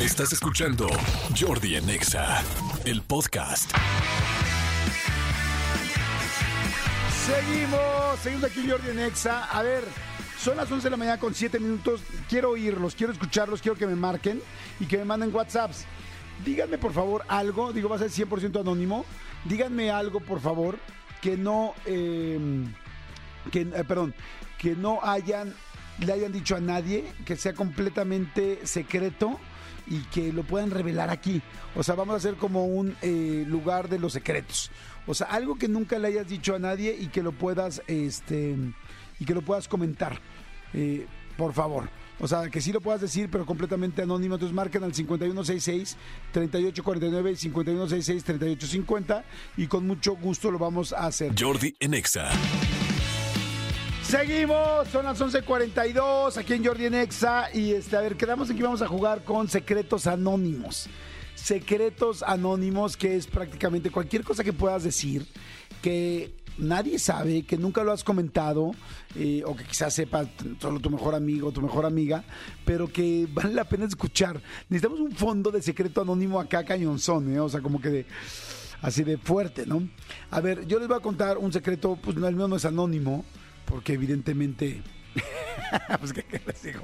Estás escuchando Jordi en Exa, el podcast. Seguimos, seguimos aquí Jordi en Exa. A ver, son las 11 de la mañana con 7 minutos. Quiero oírlos, quiero escucharlos, quiero que me marquen y que me manden WhatsApps. Díganme por favor algo, digo, va a ser 100% anónimo. Díganme algo por favor que no, eh, que, eh, perdón, que no hayan, le hayan dicho a nadie, que sea completamente secreto y que lo puedan revelar aquí. O sea, vamos a hacer como un eh, lugar de los secretos. O sea, algo que nunca le hayas dicho a nadie y que lo puedas, este, y que lo puedas comentar. Eh, por favor. O sea, que sí lo puedas decir, pero completamente anónimo. Entonces marquen al 5166-3849 y 5166-3850 y con mucho gusto lo vamos a hacer. Jordi en Exa. Seguimos, son las 11.42 aquí en Jordi en Exa y este, a ver, quedamos aquí, vamos a jugar con secretos anónimos. Secretos anónimos que es prácticamente cualquier cosa que puedas decir que nadie sabe, que nunca lo has comentado eh, o que quizás sepa solo tu mejor amigo o tu mejor amiga, pero que vale la pena escuchar. Necesitamos un fondo de secreto anónimo acá cañonzón, ¿eh? o sea, como que de así de fuerte, ¿no? A ver, yo les voy a contar un secreto, pues no, el mío no es anónimo, porque evidentemente... pues que les digo.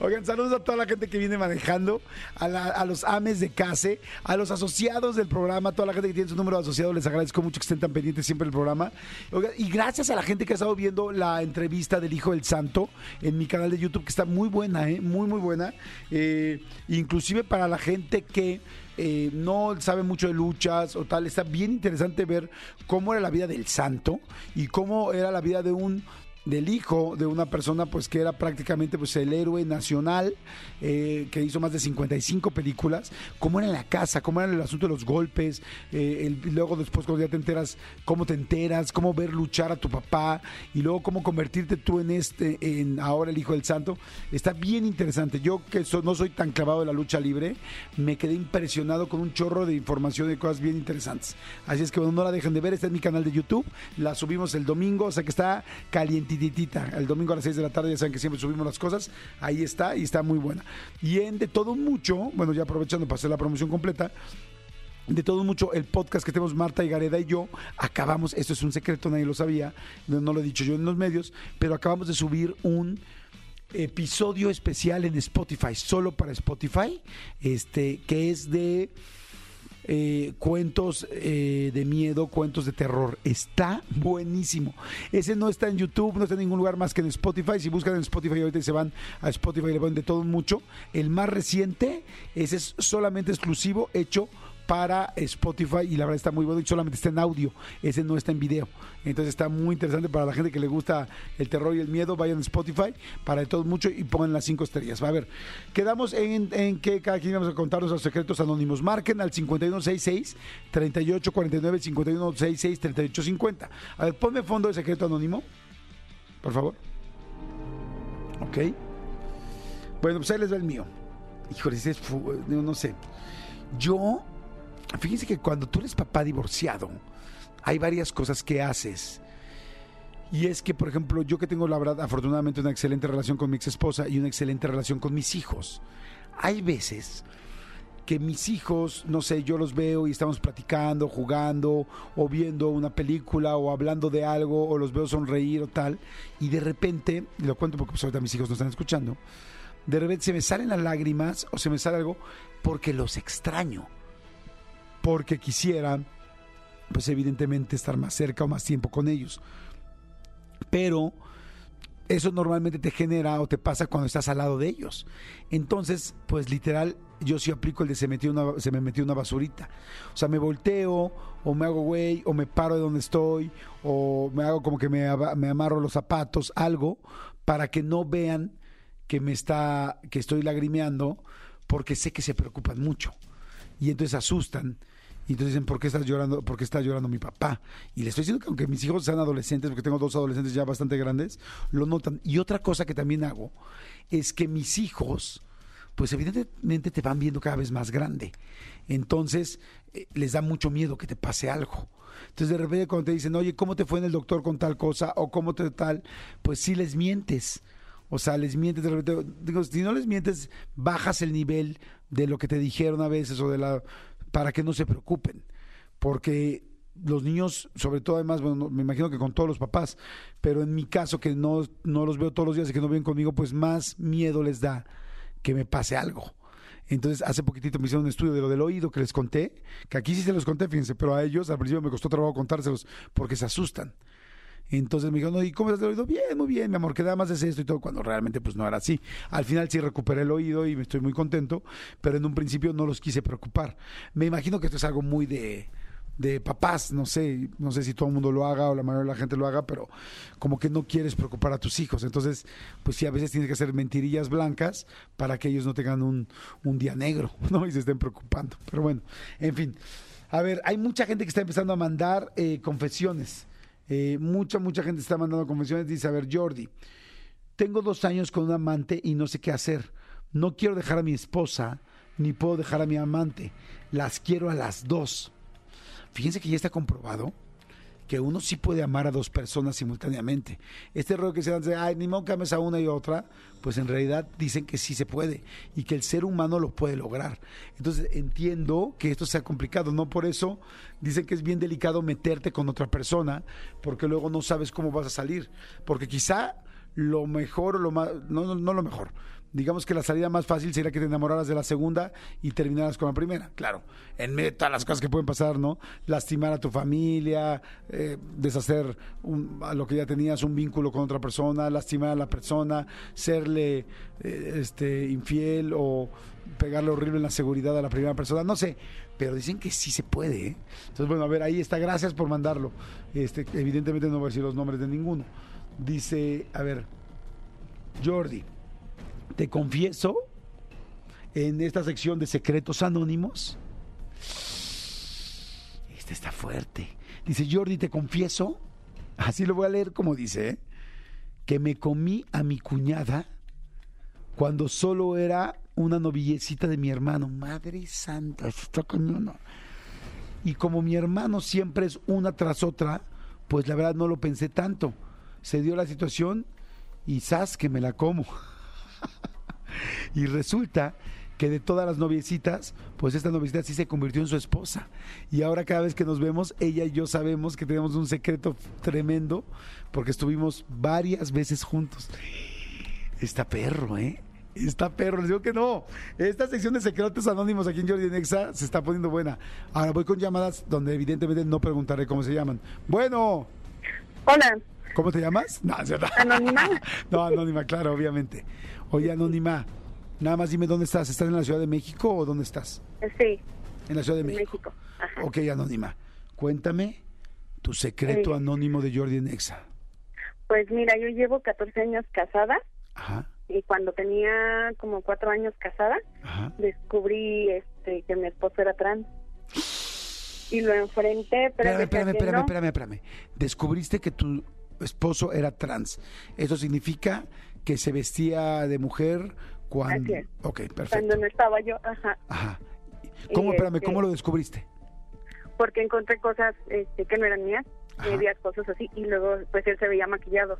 Oigan, saludos a toda la gente que viene manejando, a, los ames de CASE, a los asociados del programa, toda la gente que tiene su número de asociado, les agradezco mucho que estén tan pendientes siempre del programa. Y gracias a la gente que ha estado viendo la entrevista del Hijo del Santo en mi canal de YouTube, que está muy buena, ¿eh? muy, muy buena. Eh, inclusive para la gente que eh, no sabe mucho de luchas o tal, está bien interesante ver cómo era la vida del santo y cómo era la vida de un del hijo de una persona pues que era prácticamente pues el héroe nacional eh, que hizo más de 55 películas. Cómo era la casa cómo era el asunto de los golpes eh, luego después cuando ya te enteras cómo te enteras cómo ver luchar a tu papá y luego cómo convertirte tú en este en ahora el hijo del santo está bien interesante. Yo que so- no soy tan clavado de la lucha libre me quedé impresionado con un chorro de información y cosas bien interesantes. Así es que no la dejen de ver. Está en mi canal de YouTube. La subimos el domingo. O sea que está el domingo a las 6 de la tarde ya saben que siempre subimos las cosas. Ahí está y está muy buena. Y en de todo mucho bueno ya aprovechando para hacer la promoción completa de todo mucho el podcast que tenemos Marta y Gareda y yo acabamos, esto es un secreto, nadie lo sabía, no, no lo he dicho yo en los medios, pero acabamos de subir un episodio especial en Spotify, solo para Spotify, este, que es de eh, cuentos eh, de miedo, cuentos de terror. Está buenísimo. Ese no está en YouTube, no está en ningún lugar más que en Spotify. Si buscan en Spotify ahorita se van a Spotify le ponen de todo mucho. El más reciente, ese es solamente exclusivo, hecho para Spotify y la verdad está muy bueno y solamente está en audio, ese no está en video. Entonces está muy interesante para la gente que le gusta el terror y el miedo, vayan a Spotify para de todo mucho y pongan las cinco estrellas. Va a ver, quedamos en, en que cada quien vamos a contarnos los secretos anónimos. Marquen al 5166 3849 5166 3850. A ver, ponme fondo de secreto anónimo, por favor. Ok. Bueno, pues ahí les va el mío. Híjole, ese es no sé. Yo, fíjense que cuando tú eres papá divorciado, hay varias cosas que haces. Y es que, por ejemplo, yo que tengo, la verdad, afortunadamente una excelente relación con mi ex esposa y una excelente relación con mis hijos. Hay veces que mis hijos, no sé, yo los veo y estamos platicando, jugando, o viendo una película, o hablando de algo, o los veo sonreír o tal, y de repente, y lo cuento porque pues ahorita mis hijos no están escuchando, de repente se me salen las lágrimas o se me sale algo porque los extraño, porque quisiera, pues evidentemente estar más cerca o más tiempo con ellos. Pero eso normalmente te genera o te pasa cuando estás al lado de ellos. Entonces, pues literal, yo sí aplico el de se, metió una, se me metió una basurita. O sea, me volteo, o me hago güey, o me paro de donde estoy, o me hago como que me, me amarro los zapatos, algo, para que no vean que me está, que estoy lagrimeando, porque sé que se preocupan mucho. Y entonces asustan. Y entonces dicen, ¿por qué estás llorando? ¿Por qué está llorando mi papá? Y le estoy diciendo que aunque mis hijos sean adolescentes, porque tengo dos adolescentes ya bastante grandes, lo notan. Y otra cosa que también hago es que mis hijos, pues evidentemente te van viendo cada vez más grande. Entonces, eh, les da mucho miedo que te pase algo. Entonces, de repente cuando te dicen, oye, ¿cómo te fue en el doctor con tal cosa? O ¿cómo te tal? Pues sí les mientes. O sea, les mientes de repente. Digo, si no les mientes, bajas el nivel de lo que te dijeron a veces o de la. Para que no se preocupen. Porque los niños, sobre todo además, bueno, me imagino que con todos los papás, pero en mi caso que no, no los veo todos los días y que no viven conmigo, pues más miedo les da que me pase algo. Entonces, hace poquitito me hicieron un estudio de lo del oído que les conté, que aquí sí se los conté, fíjense, pero a ellos al principio me costó trabajo contárselos porque se asustan. Entonces me dijeron, ¿y cómo estás el oído? Bien, muy bien, mi amor, que nada más es esto y todo, cuando realmente pues no era así. Al final sí recuperé el oído y me estoy muy contento, pero en un principio no los quise preocupar. Me imagino que esto es algo muy de, de papás, no sé, no sé si todo el mundo lo haga o la mayoría de la gente lo haga, pero como que no quieres preocupar a tus hijos. Entonces, pues sí, a veces tienes que hacer mentirillas blancas para que ellos no tengan un, un día negro, ¿no? Y se estén preocupando. Pero bueno, en fin. A ver, hay mucha gente que está empezando a mandar eh, confesiones. Eh, mucha, mucha gente está mandando confesiones. Dice, a ver, Jordi, tengo dos años con un amante y no sé qué hacer. No quiero dejar a mi esposa, ni puedo dejar a mi amante. Las quiero a las dos. Fíjense que ya está comprobado que uno sí puede amar a dos personas simultáneamente. Este rollo que se dan de, ay, ni modo que ames a una y otra, pues en realidad dicen que sí se puede y que el ser humano lo puede lograr. Entonces entiendo que esto sea complicado, no por eso dicen que es bien delicado meterte con otra persona, porque luego no sabes cómo vas a salir, porque quizá lo mejor, lo más, no, no, no lo mejor, digamos que la salida más fácil sería que te enamoraras de la segunda y terminaras con la primera. Claro, en medio de todas las cosas que pueden pasar, ¿no? Lastimar a tu familia, eh, deshacer un- a lo que ya tenías un vínculo con otra persona, lastimar a la persona, serle eh, este infiel o pegarle horrible en la seguridad a la primera persona, no sé, pero dicen que sí se puede. ¿eh? Entonces, bueno, a ver, ahí está, gracias por mandarlo. Este, evidentemente no voy a decir los nombres de ninguno. Dice, a ver, Jordi, te confieso en esta sección de secretos anónimos. Este está fuerte. Dice Jordi, te confieso, así lo voy a leer como dice, ¿eh? que me comí a mi cuñada cuando solo era una novillecita de mi hermano. Madre santa, esto está cañona. Y como mi hermano siempre es una tras otra, pues la verdad no lo pensé tanto. Se dio la situación y ¡zas! que me la como. y resulta que de todas las noviecitas, pues esta noviecita sí se convirtió en su esposa. Y ahora cada vez que nos vemos, ella y yo sabemos que tenemos un secreto tremendo porque estuvimos varias veces juntos. Está perro, ¿eh? Está perro, les digo que no. Esta sección de secretos anónimos aquí en Jordi Nexa se está poniendo buena. Ahora voy con llamadas donde evidentemente no preguntaré cómo se llaman. Bueno, Hola, ¿cómo te llamas? No. Anónima. No, anónima, claro, obviamente. Oye, anónima, nada más dime dónde estás. ¿Estás en la Ciudad de México o dónde estás? sí, En la Ciudad de en México. México. Ajá. Ok, anónima. Cuéntame tu secreto anónimo de Jordi Nexa. Pues mira, yo llevo 14 años casada Ajá, y cuando tenía como cuatro años casada, ajá. descubrí este que mi esposo era trans. Y lo enfrenté, pero Espérame, espérame, espérame, espérame, espérame. Descubriste que tu esposo era trans. Eso significa que se vestía de mujer cuando... Cuando no estaba yo, ajá, Ajá. ¿Cómo, espérame, este- cómo lo descubriste? porque encontré cosas este, que no eran mías, medias cosas así, y luego pues él se veía maquillado.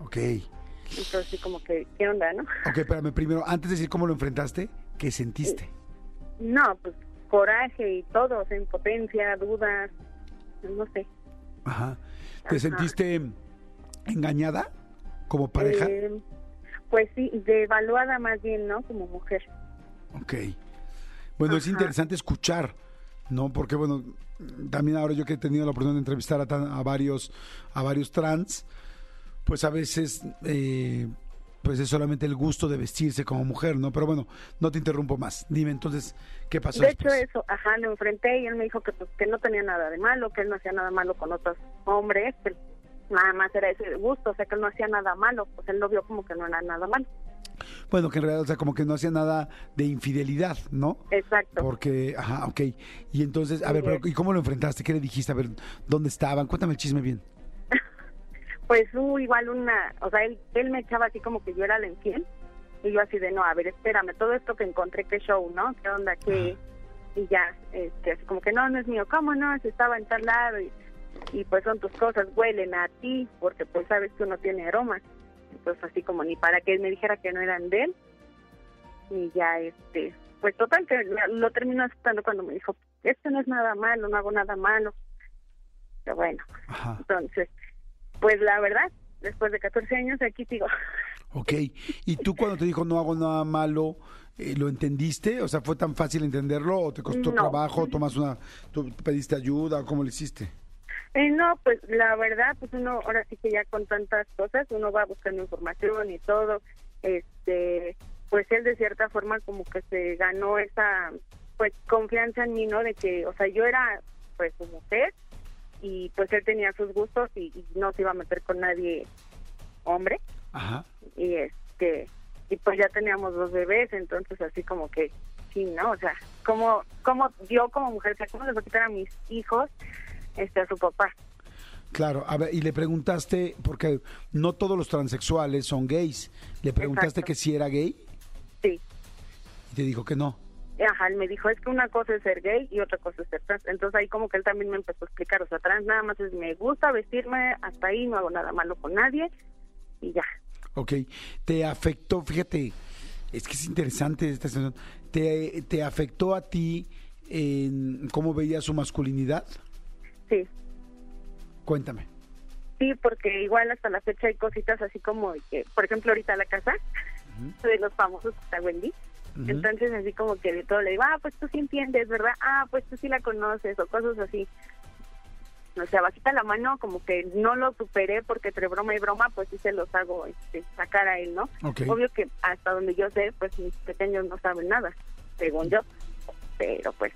Ok. Entonces sí como que, ¿qué onda, no? Ok, espérame, primero, antes de decir cómo lo enfrentaste, ¿qué sentiste? No, pues coraje y todo, o sea, impotencia, dudas, no sé. Ajá. ¿Te Ajá. sentiste engañada como pareja? Eh, pues sí, devaluada más bien, ¿no? Como mujer. Ok. Bueno, es interesante escuchar, ¿no? Porque, bueno, también ahora yo que he tenido la oportunidad de entrevistar a, tan- a varios, a varios trans, pues a veces, eh, pues es solamente el gusto de vestirse como mujer, ¿no? Pero bueno, no te interrumpo más. Dime entonces, ¿qué pasó De hecho, eso, ajá, lo enfrenté y él me dijo que, pues, que no tenía nada de malo, que él no hacía nada malo con otros hombres, que nada más era ese gusto, o sea, que él no hacía nada malo, pues él lo vio como que no era nada malo. Bueno, que en realidad, o sea, como que no hacía nada de infidelidad, ¿no? Exacto. Porque, ajá, ok. Y entonces, a Sí, ver, pero. ¿y cómo lo enfrentaste? ¿Qué le dijiste? A ver, ¿dónde estaban? Cuéntame el chisme bien. Pues hubo igual una, o sea, él, él me echaba así como que yo era la infiel, y yo así de, no, a ver, espérame, todo esto que encontré, qué show, ¿no? ¿Qué onda? ¿Qué? Y ya, este, así como que no, no es mío, ¿cómo no? Si estaba en tal lado y, y pues son tus cosas, huelen a ti, porque pues sabes que uno tiene aromas. pues así como ni para que él me dijera que no eran de él. Y ya, este, pues total, que lo terminó aceptando cuando me dijo, esto no es nada malo, no hago nada malo. Pero bueno, Ajá. entonces, pues la verdad, después de 14 años aquí sigo. Ok. ¿Y tú cuando te dijo no hago nada malo, eh, lo entendiste? O sea, ¿fue tan fácil entenderlo o te costó No. trabajo? ¿Tomas una, tú pediste ayuda? ¿Cómo lo hiciste? Eh, no, pues la verdad, pues uno ahora sí que ya con tantas cosas, uno va buscando información y todo, este, pues él de cierta forma como que se ganó esa, pues confianza en mí, ¿no? De que, o sea, yo era pues su mujer y pues él tenía sus gustos y, y no se iba a meter con nadie hombre Ajá. y este, y pues ya teníamos dos bebés, entonces así como que, sí, ¿no? O sea, como, como yo como mujer, o sea, ¿cómo les voy a quitar a mis hijos este, a su papá? Claro, a ver, y le preguntaste, porque no todos los transexuales son gays, le preguntaste Exacto. que si era gay Sí. y te dijo que no. Ajá, él me dijo, es que una cosa es ser gay y otra cosa es ser trans. Entonces ahí como que él también me empezó a explicar, o sea, trans nada más es me gusta vestirme, hasta ahí no hago nada malo con nadie y ya. Ok, te afectó, fíjate, es que es interesante esta situación, ¿te, te afectó a ti en cómo veías su masculinidad? Sí, Cuéntame. sí, porque igual hasta la fecha hay cositas así como que, por ejemplo, ahorita la casa de los famosos que está Wendy. Entonces así como que de todo le digo, ah, pues tú sí entiendes, ¿verdad? Ah, pues tú sí la conoces o cosas así. O sea, bajita la mano, como que no lo superé porque entre broma y broma, pues sí se los hago este, sacar a él, ¿no? Obvio que hasta donde yo sé, pues mis pequeños no saben nada, según yo. Pero pues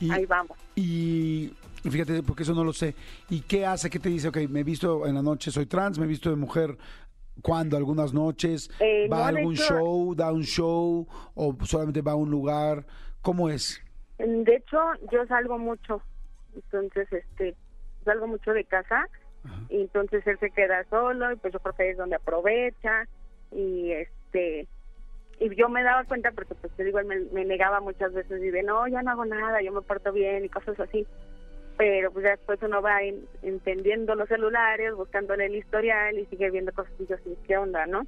Y, ahí vamos. y fíjate, porque eso no lo sé. ¿Y qué hace? ¿Qué te dice? Ok, me he visto en la noche, soy trans, me he visto de mujer. ¿Cuándo? ¿Algunas noches? Eh, ¿Va a no, algún hecho- show? ¿Da un show? ¿O solamente va a un lugar? ¿Cómo es? De hecho, yo salgo mucho, entonces, este, salgo mucho de casa, y entonces él se queda solo, y pues yo creo que ahí es donde aprovecha, y este, y yo me daba cuenta porque, pues te digo, él me, me negaba muchas veces, y de, no, ya no hago nada, yo me porto bien, y cosas así, pero pues ya después uno va en- entendiendo los celulares, buscándole el historial, y sigue viendo cosas, y yo así, ¿qué onda, no?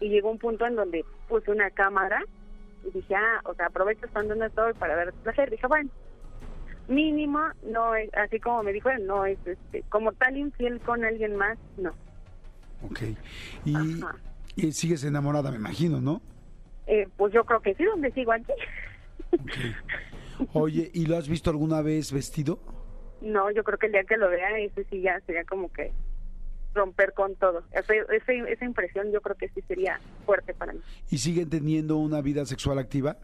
Y llegó un punto en donde puse una cámara, y dije, ah, o sea, aprovecho estando donde estoy para ver placer. Dije, bueno, mínimo, no es, así como me dijo no es este, como tal infiel con alguien más, no. Ok. Y, Ajá. y sigues enamorada, me imagino, ¿no? Eh, pues yo creo que sí, donde sigo aquí. Ok. Oye, ¿y lo has visto alguna vez vestido? no, yo creo que el día que lo vea, ese sí ya sería como que romper con todo. Ese- ese- esa impresión yo creo que sí sería fuerte para mí. ¿Y siguen teniendo una vida sexual activa?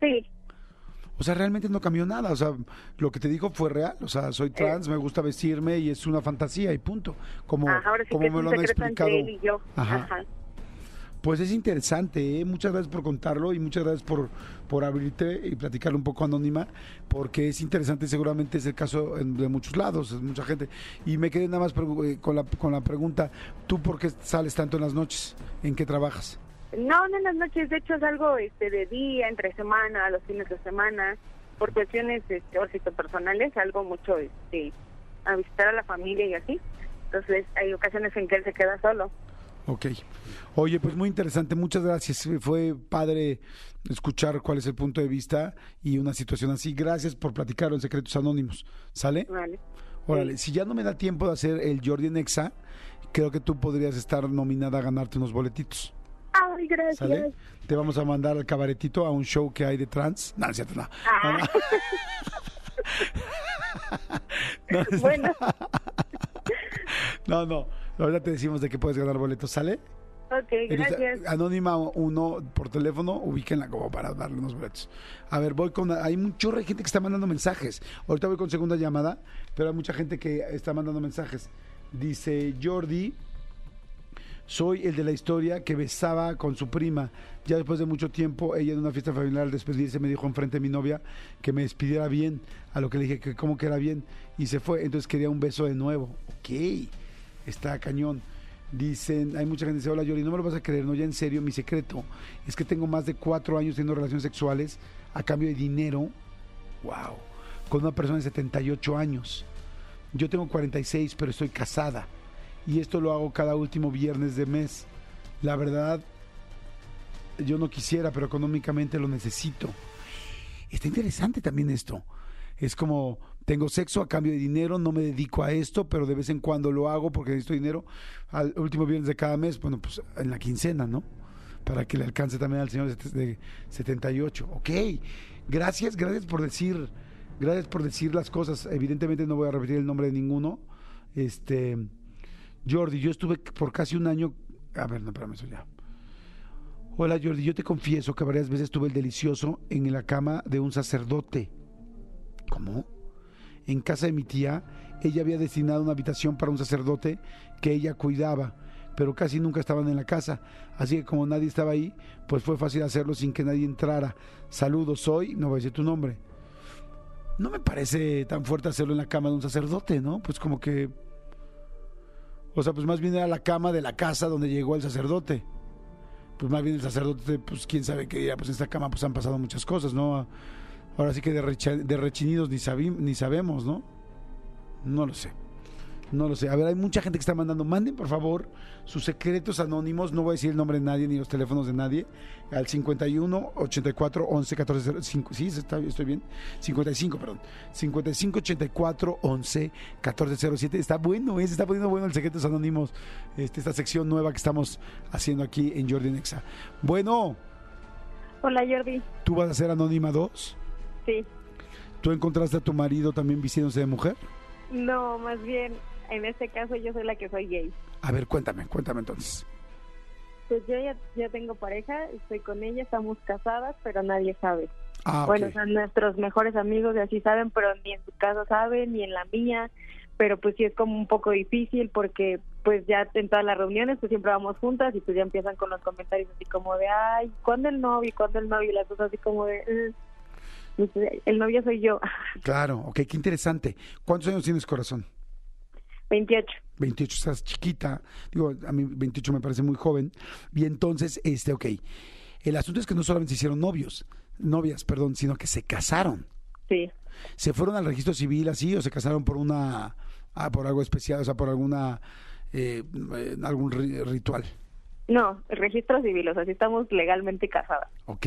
Sí, O sea, realmente no cambió nada. O sea, lo que te dijo fue real. O sea, soy trans, me gusta vestirme y es una fantasía y punto. Como, Ajá, ahora sí como que me lo han explicado. entre él y yo. Ajá. Ajá. Pues es interesante, ¿eh? muchas gracias por contarlo y muchas gracias por, por abrirte y platicarlo un poco anónima, porque es interesante, seguramente es el caso en- de muchos lados, es mucha gente. Y me quedé nada más eh, con la, con la pregunta, ¿tú por qué sales tanto en las noches? ¿En qué trabajas? No, no en las noches, de hecho es algo este, de día, entre semana, los fines de semana, por cuestiones este, personales, algo mucho este, a visitar a la familia y así. Entonces hay ocasiones en que él se queda solo. Ok. Oye, pues muy interesante, muchas gracias. Fue padre escuchar cuál es el punto de vista y una situación así. Gracias por platicarlo en Secretos Anónimos. ¿Sale? Vale. Órale, si ya no me da tiempo de hacer el Jordi Nexa, creo que tú podrías estar nominada a ganarte unos boletitos. Ay, gracias. ¿Sale? Te vamos a mandar al cabaretito a un show que hay de trans. No, no es cierto, no. Ah. No, no, Bueno, no, no. Ahorita te decimos de que puedes ganar boletos, ¿sale? ok, gracias. Anónima uno por teléfono, ubíquenla como para darle unos boletos. A ver, voy con. Hay un chorro de gente que está mandando mensajes. Ahorita voy con segunda llamada, pero hay mucha gente que está mandando mensajes. Dice Jordi. Soy el de la historia que besaba con su prima. Ya después de mucho tiempo, ella en una fiesta familiar al despedirse me dijo enfrente de mi novia que me despidiera bien. A lo que le dije que cómo que era bien. Y se fue. Entonces quería un beso de nuevo. Ok. Está cañón. Dicen, hay mucha gente que dice, hola Yori, no me lo vas a creer, no, ya en serio, mi secreto es que tengo más de cuatro años teniendo relaciones sexuales a cambio de dinero. Wow. Con una persona de 78 años. Yo tengo 46, pero estoy casada. y esto lo hago cada último viernes de mes. La verdad, yo no quisiera, pero económicamente lo necesito. Está interesante también esto. Es como, tengo sexo a cambio de dinero, no me dedico a esto, pero de vez en cuando lo hago porque necesito dinero. Al último viernes de cada mes, bueno, pues en la quincena, ¿no? Para que le alcance también al señor de 78. Ok, gracias, gracias por decir, gracias por decir las cosas. Evidentemente no voy a repetir el nombre de ninguno. Este, Jordi, yo estuve por casi un año, a ver, no, espérame, eso ya. Hola Jordi, yo te confieso que varias veces tuve el delicioso en la cama de un sacerdote. ¿Cómo? En casa de mi tía, ella había destinado una habitación para un sacerdote que ella cuidaba, pero casi nunca estaban en la casa. Así que como nadie estaba ahí, pues fue fácil hacerlo sin que nadie entrara. Saludos, soy, no voy a decir tu nombre. No me parece tan fuerte hacerlo en la cama de un sacerdote, ¿no? Pues como que... O sea, pues más bien era la cama de la casa donde llegó el sacerdote pues más bien el sacerdote, pues quién sabe qué día, pues en esta cama pues han pasado muchas cosas, ¿no? Ahora sí que de, rechinidos ni, ni sabemos, ¿no? No lo sé. No lo sé. A ver, hay mucha gente que está mandando. Manden, por favor, sus secretos anónimos. No voy a decir el nombre de nadie ni los teléfonos de nadie. Al 51 84 11 14 05. Sí, está, estoy bien. 55, perdón. 55 84 11 14 07. Está bueno, ¿eh? se está poniendo bueno el secretos anónimos. Este, esta sección nueva que estamos haciendo aquí en Jordi Nexa. Bueno. Hola, Jordi. ¿Tú vas a ser Anónima 2? Sí. ¿Tú encontraste a tu marido también vistiéndose de mujer? No, más bien en este caso yo soy la que soy gay. A ver, cuéntame, cuéntame entonces. Pues yo ya, tengo pareja, estoy con ella, estamos casadas, pero nadie sabe. Ah, bueno, son nuestros mejores amigos y así saben, pero ni en su casa saben, ni en la mía, pero pues sí es como un poco difícil porque pues ya en todas las reuniones pues siempre vamos juntas y pues ya empiezan con los comentarios así como de, ay, ¿cuándo el novio? ¿Cuándo el novio? Y las cosas así como de, pues, el novio soy yo. Claro, ok, qué interesante. ¿Cuántos años tienes, corazón? 28. 28, estás chiquita. Digo, a mí 28 me parece muy joven. Y entonces, este, ok. El asunto es que no solamente se hicieron novios, novias, perdón, sino que se casaron. Sí. ¿Se fueron al registro civil así o se casaron por una, ah, por algo especial, o sea, por alguna, eh, algún ritual? No, el registro civil, o sea, sí estamos legalmente casadas. Ok.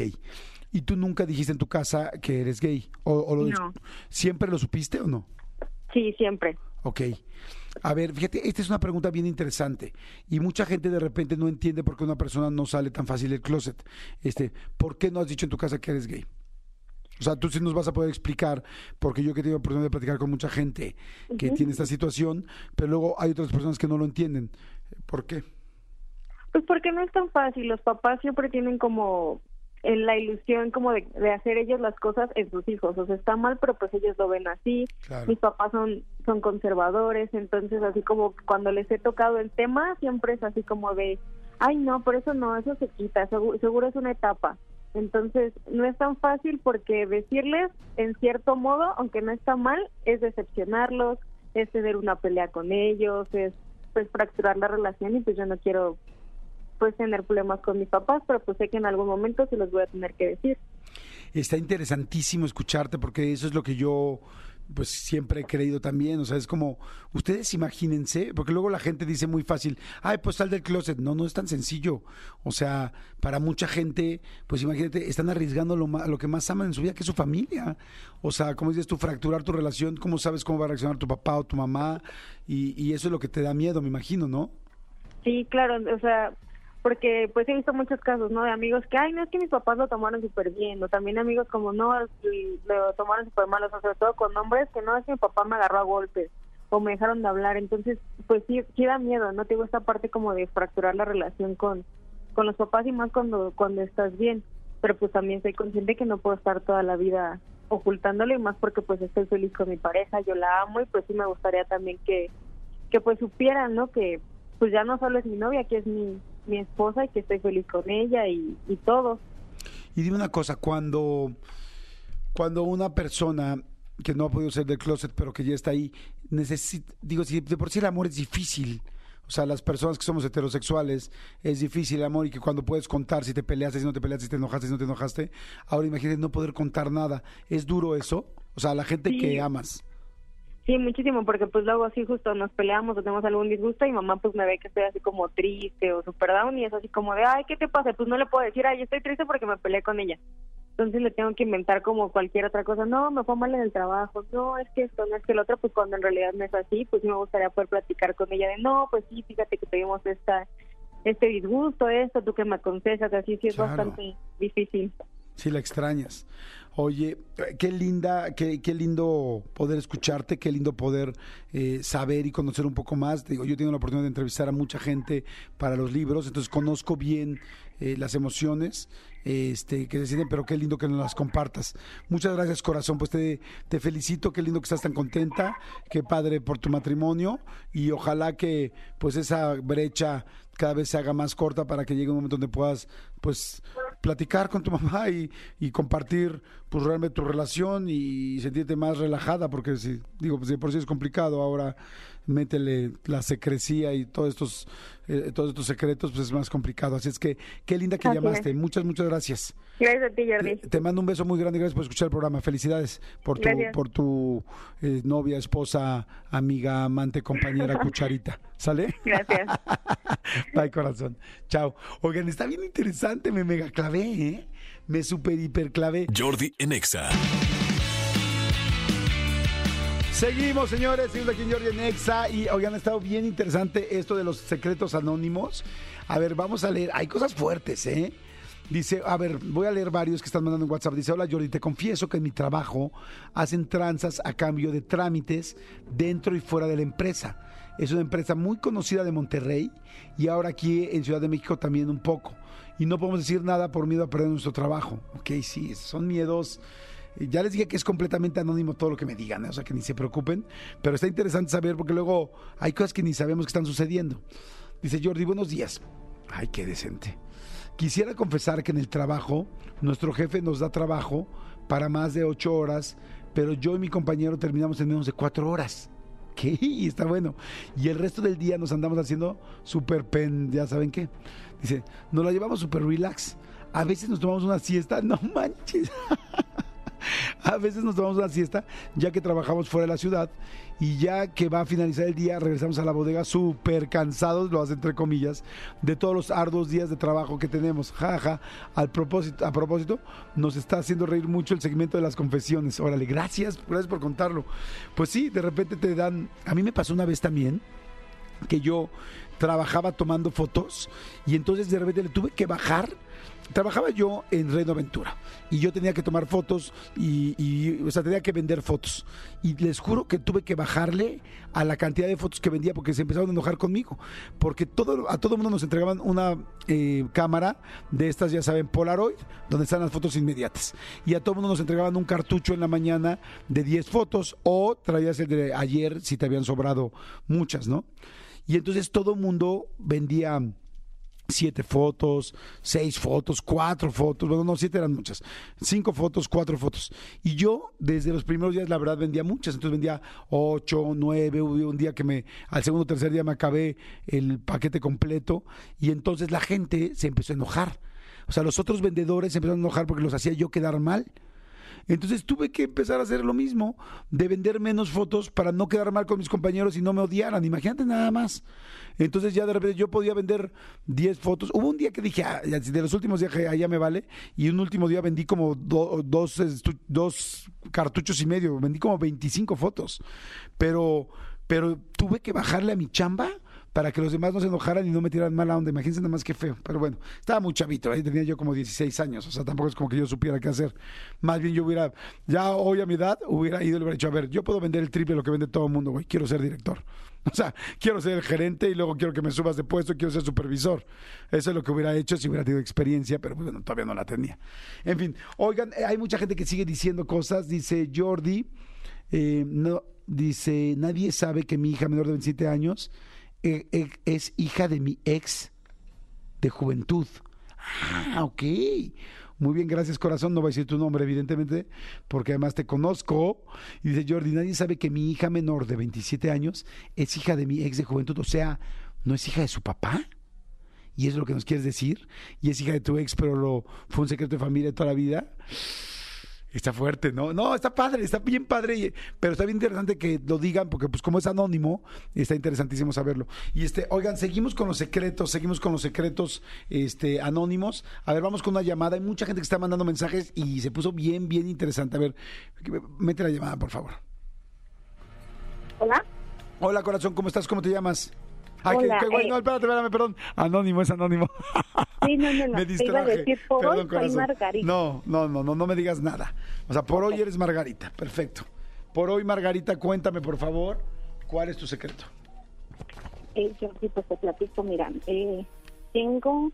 ¿Y tú nunca dijiste en tu casa que eres gay? ¿O, no. ¿Siempre lo supiste o no? Sí, siempre. Ok. A ver, fíjate, esta es una pregunta bien interesante y mucha gente de repente no entiende por qué una persona no sale tan fácil del closet. Este, ¿por qué no has dicho en tu casa que eres gay? O sea, tú sí nos vas a poder explicar, porque yo que tengo oportunidad de platicar con mucha gente que tiene esta situación, pero luego hay otras personas que no lo entienden. ¿Por qué? Pues porque no es tan fácil. Los papás siempre tienen como en la ilusión como de, hacer ellos las cosas en sus hijos. O sea, está mal, pero pues ellos lo ven así. Mis papás son, son conservadores, entonces así como cuando les he tocado el tema, siempre es así como de, ay no, por eso no, eso se quita, seguro, es una etapa. Entonces, no es tan fácil porque decirles, en cierto modo, aunque no está mal, es decepcionarlos, es tener una pelea con ellos, es pues fracturar la relación y pues yo no quiero pues tener problemas con mis papás, pero pues sé que en algún momento se los voy a tener que decir. Está interesantísimo escucharte porque eso es lo que yo pues siempre he creído también, o sea, es como, ustedes imagínense, porque luego la gente dice muy fácil, ay, pues sal del closet, no, no es tan sencillo, o sea, para mucha gente, pues imagínate, están arriesgando lo, lo que más aman en su vida, que es su familia, o sea, como dices tú, fracturar tu relación, ¿cómo sabes cómo va a reaccionar tu papá o tu mamá? Y, y eso es lo que te da miedo, me imagino, ¿no? Sí, claro, o sea, porque pues he visto muchos casos, ¿no? De amigos que, ay, no es que mis papás lo tomaron súper bien, o también amigos como, no, lo tomaron súper mal, sobre todo con hombres que no, es que mi papá me agarró a golpes o me dejaron de hablar, entonces, pues sí, sí da miedo, ¿no? Tengo esta parte como de fracturar la relación con, con los papás y más cuando, cuando estás bien, pero pues también soy consciente que no puedo estar toda la vida ocultándolo y más porque pues estoy feliz con mi pareja, yo la amo y pues sí me gustaría también que, que pues supieran, ¿no? Que pues ya no solo es mi novia, que es mi, mi esposa y que estoy feliz con ella y, y todo. Y dime una cosa, cuando, cuando una persona que no ha podido ser del closet, pero que ya está ahí, necesita, digo, si de por sí el amor es difícil, o sea, las personas que somos heterosexuales, es difícil el amor y que cuando puedes contar si te peleaste, si no te peleaste, si te enojaste, si no te enojaste, ahora imagínate no poder contar nada. ¿Es duro eso? O sea, la gente que amas. Sí, muchísimo, porque pues luego así justo nos peleamos o tenemos algún disgusto y mamá pues me ve que estoy así como triste o super down y es así como de, ay, ¿qué te pasa? Pues no le puedo decir, ay, estoy triste porque me peleé con ella. Entonces le tengo que inventar como cualquier otra cosa. No, me fue mal en el trabajo. No, es que esto, no es que el otro. Pues cuando en realidad no es así, pues sí me gustaría poder platicar con ella de, no, pues sí, fíjate que tuvimos esta este disgusto, esto, tú que me aconsejas, así sí es Claro. bastante difícil. Sí, la extrañas. Oye, eh, qué linda, qué, qué lindo poder escucharte, qué lindo poder eh, saber y conocer un poco más. Digo, yo tengo la oportunidad de entrevistar a mucha gente para los libros, entonces conozco bien eh, las emociones este, que se sienten, pero qué lindo que nos las compartas. Muchas gracias, corazón. Pues te, te felicito, qué lindo que estás tan contenta, qué padre por tu matrimonio y ojalá que pues esa brecha cada vez se haga más corta para que llegue un momento donde puedas pues platicar con tu mamá y, y compartir pues realmente tu relación y sentirte más relajada porque si digo pues por sí es complicado ahora métele la secrecía y todos estos eh, todos estos secretos pues es más complicado así es que qué linda que Así llamaste es. muchas muchas gracias Gracias a ti, te, Jordi. te mando un beso muy grande gracias por escuchar el programa felicidades por tu Gracias. por tu eh, novia esposa amiga amante compañera cucharita sale Gracias. Bye, corazón. Chao. Oigan, está bien interesante, me mega clavé, ¿eh? Me super hiper clavé. Jordi en Exa. Seguimos, señores, seguimos aquí en Jordi en Exa y oigan, ha estado bien interesante esto de los secretos anónimos. A ver, vamos a leer, hay cosas fuertes, ¿eh? Dice, a ver, voy a leer varios que están mandando en WhatsApp. Dice, hola Jordi, te confieso que en mi trabajo hacen tranzas a cambio de trámites dentro y fuera de la empresa. Es una empresa muy conocida de Monterrey y ahora aquí en Ciudad de México también un poco. Y no podemos decir nada por miedo a perder nuestro trabajo. Ok, sí, son miedos. Ya les dije que es completamente anónimo todo lo que me digan, ¿eh? o sea que ni se preocupen, pero está interesante saber porque luego hay cosas que ni sabemos que están sucediendo. Dice Jordi, buenos días. Ay, qué decente. Quisiera confesar que en el trabajo, nuestro jefe nos da trabajo para más de ocho horas, pero yo y mi compañero terminamos en menos de cuatro horas. ¿Qué? Está bueno. Y el resto del día nos andamos haciendo súper pen, ya saben qué. Dice, nos la llevamos súper relax. A veces nos tomamos una siesta, no manches. A veces nos tomamos una siesta ya que trabajamos fuera de la ciudad y ya que va a finalizar el día regresamos a la bodega súper cansados, lo hace entre comillas, de todos los arduos días de trabajo que tenemos. Jaja, al propósito, a propósito, nos está haciendo reír mucho el segmento de las confesiones. Órale, gracias, gracias por contarlo. Pues sí, de repente te dan, a mí me pasó una vez también que yo trabajaba tomando fotos y entonces de repente le tuve que bajar. Trabajaba yo en Reino Aventura y yo tenía que tomar fotos y, o sea, tenía que vender fotos. Y les juro que tuve que bajarle a la cantidad de fotos que vendía porque se empezaron a enojar conmigo. Porque todo, a todo mundo nos entregaban una eh, cámara de estas, ya saben, Polaroid, donde están las fotos inmediatas. Y a todo mundo nos entregaban un cartucho en la mañana de 10 fotos o traías el de ayer si te habían sobrado muchas, ¿no? Y entonces todo mundo vendía siete fotos, seis fotos, cuatro fotos, bueno, no, siete eran muchas, cinco fotos, cuatro fotos. Y yo, desde los primeros días, la verdad, vendía muchas, entonces vendía ocho, nueve, hubo un día que me, al segundo o tercer día me acabé el paquete completo y entonces la gente se empezó a enojar. O sea, los otros vendedores se empezaron a enojar porque los hacía yo quedar mal. Entonces tuve que empezar a hacer lo mismo, de vender menos fotos para no quedar mal con mis compañeros y no me odiaran. Imagínate nada más. Entonces ya de repente yo podía vender 10 fotos. Hubo un día que dije, ah, de los últimos días allá me vale, y un último día vendí como do- dos, dos cartuchos y medio, vendí como 25 fotos. Pero, pero tuve que bajarle a mi chamba para que los demás no se enojaran y no me tiraran mala onda. Imagínense nada más que feo. Pero bueno, estaba muy chavito, ahí tenía yo como 16 años, o sea, tampoco es como que yo supiera qué hacer. Más bien yo hubiera, ya hoy a mi edad, hubiera ido y le hubiera dicho, a ver, yo puedo vender el triple de lo que vende todo el mundo, güey, quiero ser director. O sea, quiero ser el gerente y luego quiero que me subas de puesto, quiero ser supervisor. Eso es lo que hubiera hecho si hubiera tenido experiencia, pero bueno, todavía no la tenía. En fin, oigan, eh, hay mucha gente que sigue diciendo cosas, dice Jordi, eh, no, dice, nadie sabe que mi hija menor de 27 años eh, eh, es hija de mi ex de juventud. Ah, ok. Muy bien, gracias corazón. No voy a decir tu nombre, evidentemente, porque además te conozco. Y dice Jordi, nadie sabe que mi hija menor de 27 años es hija de mi ex de juventud. O sea, ¿no es hija de su papá? ¿Y eso es lo que nos quieres decir? ¿Y es hija de tu ex, pero fue un secreto de familia toda la vida? Está fuerte, ¿no? No, está padre, está bien padre, pero está bien interesante que lo digan, porque pues como es anónimo, está interesantísimo saberlo. Y este, oigan, seguimos con los secretos, seguimos con los secretos este, anónimos. A ver, vamos con una llamada. Hay mucha gente que está mandando mensajes y se puso bien, bien interesante. A ver, mete la llamada, por favor. Hola. Hola, corazón, ¿cómo estás? ¿Cómo te llamas? Ay, qué- Hola, qué guay. eh. No, espérate, espérame, perdón. Anónimo, es anónimo. Sí, no, no, no. me distraje. iba a decir, por hoy Perdón, soy corazón. Margarita. No, no, no, no, no me digas nada. O sea, por hoy eres Margarita. Perfecto. Por hoy, Margarita, cuéntame, por favor, ¿cuál es tu secreto? Eh, yo sí, pues te platico, mira, eh, tengo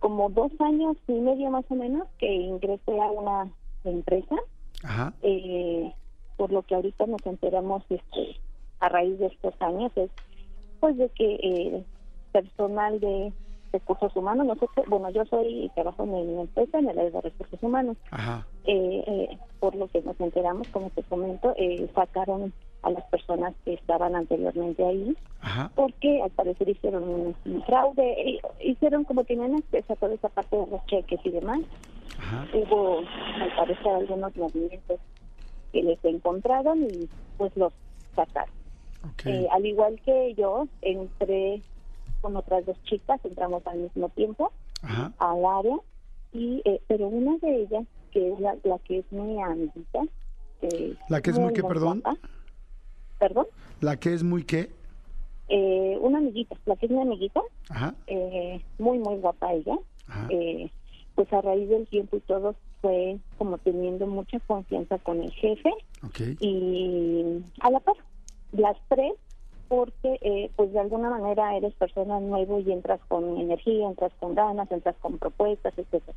como dos años y medio más o menos que ingresé a una empresa, Ajá. eh, por lo que ahorita nos enteramos este, a raíz de estos años es pues de que eh, personal de recursos humanos, nosotros, bueno, yo soy y trabajo en una empresa en el área de recursos humanos, Ajá. eh, eh, por lo que nos enteramos, como te comento, eh, sacaron a las personas que estaban anteriormente ahí Ajá. porque al parecer hicieron un, un fraude, eh, hicieron como tenían acceso a toda esa parte de los cheques y demás, Ajá. hubo al parecer algunos movimientos que les encontraron y pues los sacaron. Eh, al igual que yo, entré con otras dos chicas, entramos al mismo tiempo Ajá. al área, y eh, pero una de ellas, que es la, la que es mi amiguita, eh, ¿La que es muy qué, perdón? Perdón, ¿La que es muy qué? eh, una amiguita, la que es mi amiguita, Ajá. eh, muy muy guapa ella Ajá. eh, pues a raíz del tiempo y todo fue como teniendo mucha confianza con el jefe y a la par las tres porque eh, pues de alguna manera eres persona nuevo y entras con energía entras con ganas entras con propuestas etcétera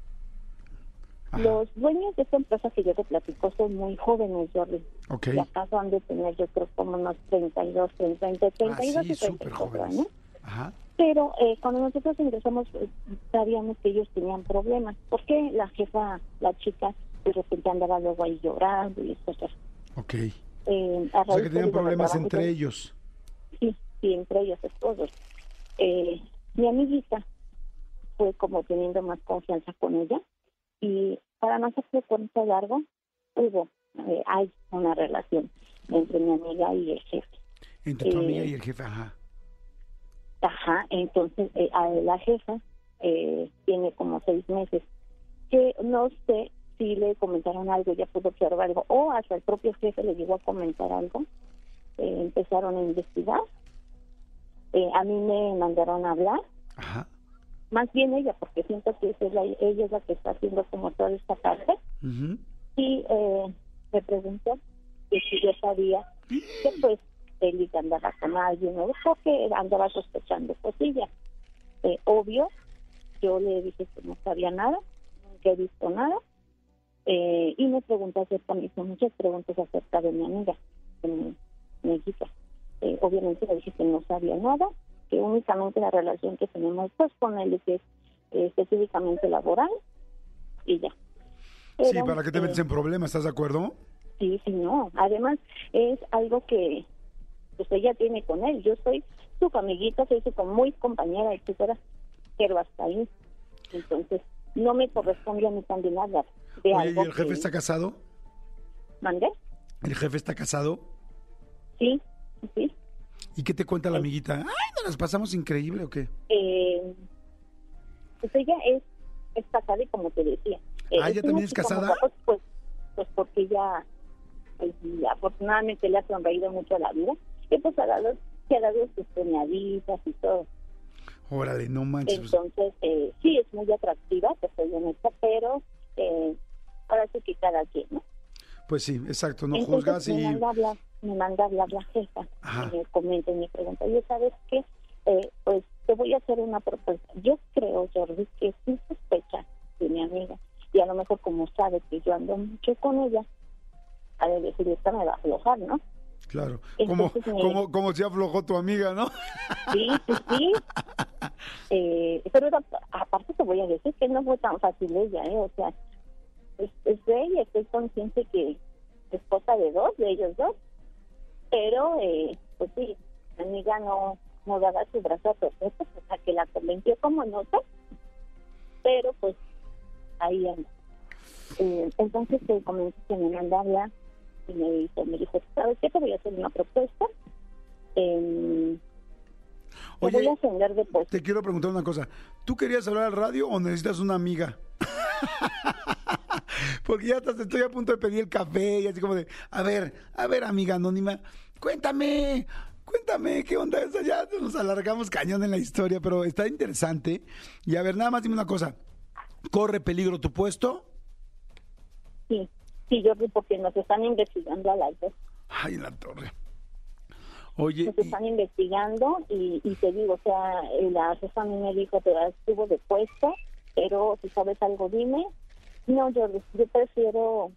los dueños de esta empresa que yo te platico son muy jóvenes Jordi Ok. y acaso han de tener yo creo como unos 32 30 entre 32 Ah, sí, y súper 34 jóvenes. años Ajá. pero eh, cuando nosotros ingresamos eh, sabíamos que ellos tenían problemas. porque la jefa, la chica, de repente andaba luego ahí llorando y cosas? Ok. Eh, a O sea que tenían problemas entre ellos. Sí, sí, entre ellos esposos. Eh, mi amiguita fue como teniendo más confianza con ella y para no hacerse cuenta largo, hubo, eh, hay una relación entre mi amiga y el jefe. Entre tu Eh, amiga y el jefe, ajá. Ajá, entonces eh, a la jefa eh, tiene como seis meses que no sé si le comentaron algo, ya pudo observar algo, o hasta el propio jefe le llegó a comentar algo. Eh, empezaron a investigar. Eh, a mí me mandaron a hablar, Ajá. más bien ella, porque siento que es la- ella es la que está haciendo como toda esta parte. Y eh, me preguntó que si yo sabía que pues él andaba con alguien o porque andaba sospechando cosillas. Eh, obvio, yo le dije que no sabía nada, nunca he visto nada. Eh, y me preguntó acerca, me hizo muchas preguntas acerca de mi amiga, de mi, mi hijita. Eh, obviamente le dije que no sabía nada, que únicamente la relación que tenemos pues con él es eh, específicamente laboral y ya. Sí, para que te eh, metes en problemas, ¿estás de acuerdo? Sí, sí, no. Además, es algo que pues ella tiene con él. Yo soy su amiguita, soy su muy compañera, etcétera, pero hasta ahí. Entonces, no me corresponde a mí también hablar de Oye, ¿y el jefe que- está casado? ¿Mandé? ¿El jefe está casado? Sí, sí. ¿Y qué te cuenta la amiguita? Ay, nos las pasamos increíble o qué? Eh, pues ella es, es casada y como te decía. eh, Ah, ¿ella también es casada? Pues, pues porque ella, pues, afortunadamente le ha sonreído mucho a la vida. Y pues ha dado, se ha dado sus peñaditas y todo. Órale, no manches. pues, Entonces, eh, sí, es muy atractiva, te soy honesta, pero eh, ahora sí que cada quien, ¿no? Pues sí, exacto, no Entonces, juzgas y... me manda a hablar, me manda a hablar la jefa, Ajá. y me comenta y me pregunta, oye, ¿sabes qué? Eh, pues te voy a hacer una propuesta. Yo creo, Jordi, que sí sospecha de mi amiga, y a lo mejor como sabe que yo ando mucho con ella, a de decir, esta me va a aflojar, ¿no? Claro, como, me- como, como se aflojó tu amiga, ¿no? Sí, sí, sí. Eh, pero aparte te voy a decir que no fue tan fácil ella, ¿eh? O sea, es, es de ella, estoy consciente que es cosa de dos, de ellos dos. Pero, eh, pues sí, mi amiga no, no daba su brazo a torcer, pues, o sea, que la convenció como no sé. Pero, pues, ahí anda. Eh, entonces comenzó que me mandaba y me dijo, me dijo, ¿sabes qué? Te voy a hacer una propuesta. Eh, Oye, voy a ascender de. Te quiero preguntar una cosa. ¿Tú querías hablar al radio o necesitas una amiga? Porque ya hasta estoy a punto de pedir el café y así como de, a ver, a ver, amiga anónima, cuéntame, cuéntame, ¿qué onda? Eso ya nos alargamos cañón en la historia, pero está interesante. Y a ver, nada más dime una cosa. ¿Corre peligro tu puesto? Sí, sí, yo porque nos están investigando a las dos. Ay, en la torre. Oye, Nos y- están investigando y, y te digo, o sea, la jefa a mí me dijo, te estuvo de puesto, pero si sabes algo, dime. No, yo, yo prefiero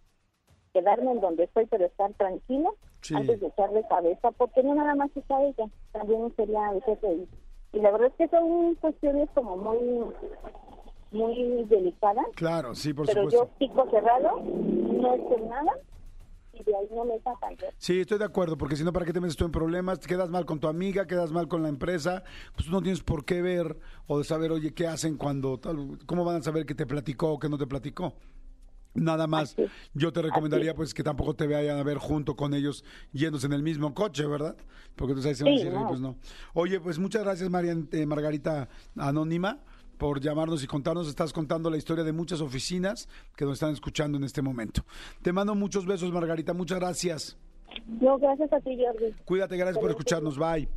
quedarme en donde estoy, pero estar tranquila Sí. antes de echarle cabeza, porque no nada más está ella, también sería el jefe. Y, la verdad es que son cuestiones como muy muy delicadas, claro, sí, por pero supuesto. yo pico cerrado, no sé nada y de ahí no me sacan. Sí, estoy de acuerdo, porque si no, ¿para qué te metes tú en problemas? Te quedas mal con tu amiga, quedas mal con la empresa, pues tú no tienes por qué ver o de saber, oye, ¿qué hacen cuando tal? ¿Cómo van a saber que te platicó o que no te platicó? Nada más, Así yo te recomendaría pues que tampoco te vayan a ver junto con ellos yéndose en el mismo coche, ¿verdad? Porque entonces ahí se van a Sí, decir, no. pues no. Oye, pues muchas gracias, María, eh, Margarita Anónima, por llamarnos y contarnos. Estás contando la historia de muchas oficinas que nos están escuchando en este momento. Te mando muchos besos, Margarita. Muchas gracias. No, gracias a ti, Jordi. Cuídate, gracias por escucharnos. Bye.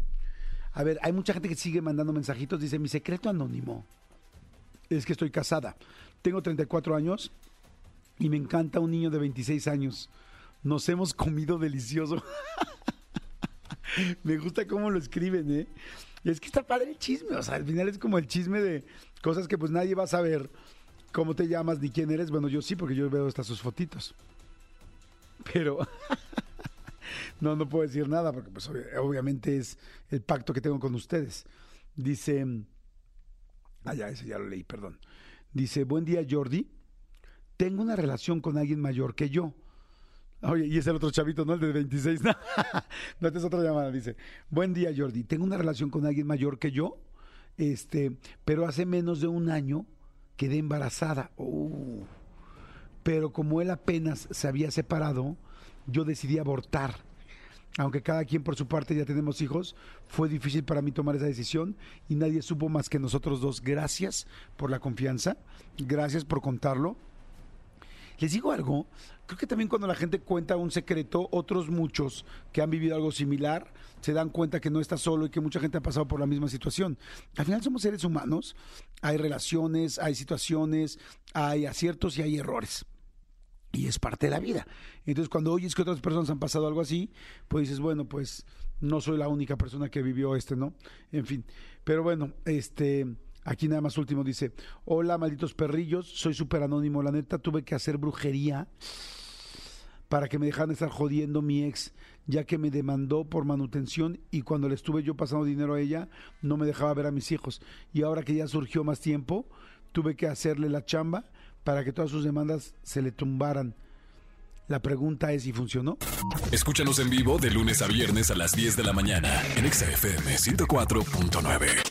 A ver, hay mucha gente que sigue mandando mensajitos. Dice, mi secreto anónimo es que estoy casada. Tengo 34 años y me encanta un niño de 26 años. Nos hemos comido delicioso. me gusta cómo lo escriben, ¿eh? Y es que está padre el chisme. O sea, al final es como el chisme de cosas que pues nadie va a saber cómo te llamas ni quién eres. Bueno, yo sí, porque yo veo hasta sus fotitos. Pero... No, no puedo decir nada porque pues obvi- obviamente es el pacto que tengo con ustedes. Dice, ah ya, ese ya lo leí, perdón. Dice, buen día Jordi, tengo una relación con alguien mayor que yo. Oye, y es el otro chavito, ¿no? El de 26. No, no esta es otra llamada. Dice, buen día Jordi, tengo una relación con alguien mayor que yo, este, pero hace menos de un año quedé embarazada. Uh. Pero como él apenas se había separado, yo decidí abortar. Aunque cada quien por su parte ya tenemos hijos, fue difícil para mí tomar esa decisión y nadie supo más que nosotros dos. Gracias por la confianza, gracias por contarlo. Les digo algo, creo que también cuando la gente cuenta un secreto, otros muchos que han vivido algo similar se dan cuenta que no está solo y que mucha gente ha pasado por la misma situación. Al final somos seres humanos, hay relaciones, hay situaciones, hay aciertos y hay errores. Y es parte de la vida. Entonces, cuando oyes que otras personas han pasado algo así, pues dices, bueno, pues no soy la única persona que vivió este, ¿no? En fin. Pero bueno, este, aquí nada más último dice, hola, malditos perrillos, soy súper anónimo. La neta, tuve que hacer brujería para que me dejaran de estar jodiendo mi ex, ya que me demandó por manutención y cuando le estuve yo pasando dinero a ella, no me dejaba ver a mis hijos. Y ahora que ya surgió más tiempo, tuve que hacerle la chamba para que todas sus demandas se le tumbaran. La pregunta es si funcionó. Escúchanos en vivo de lunes a viernes a las 10 de la mañana en Exa FM 104.9.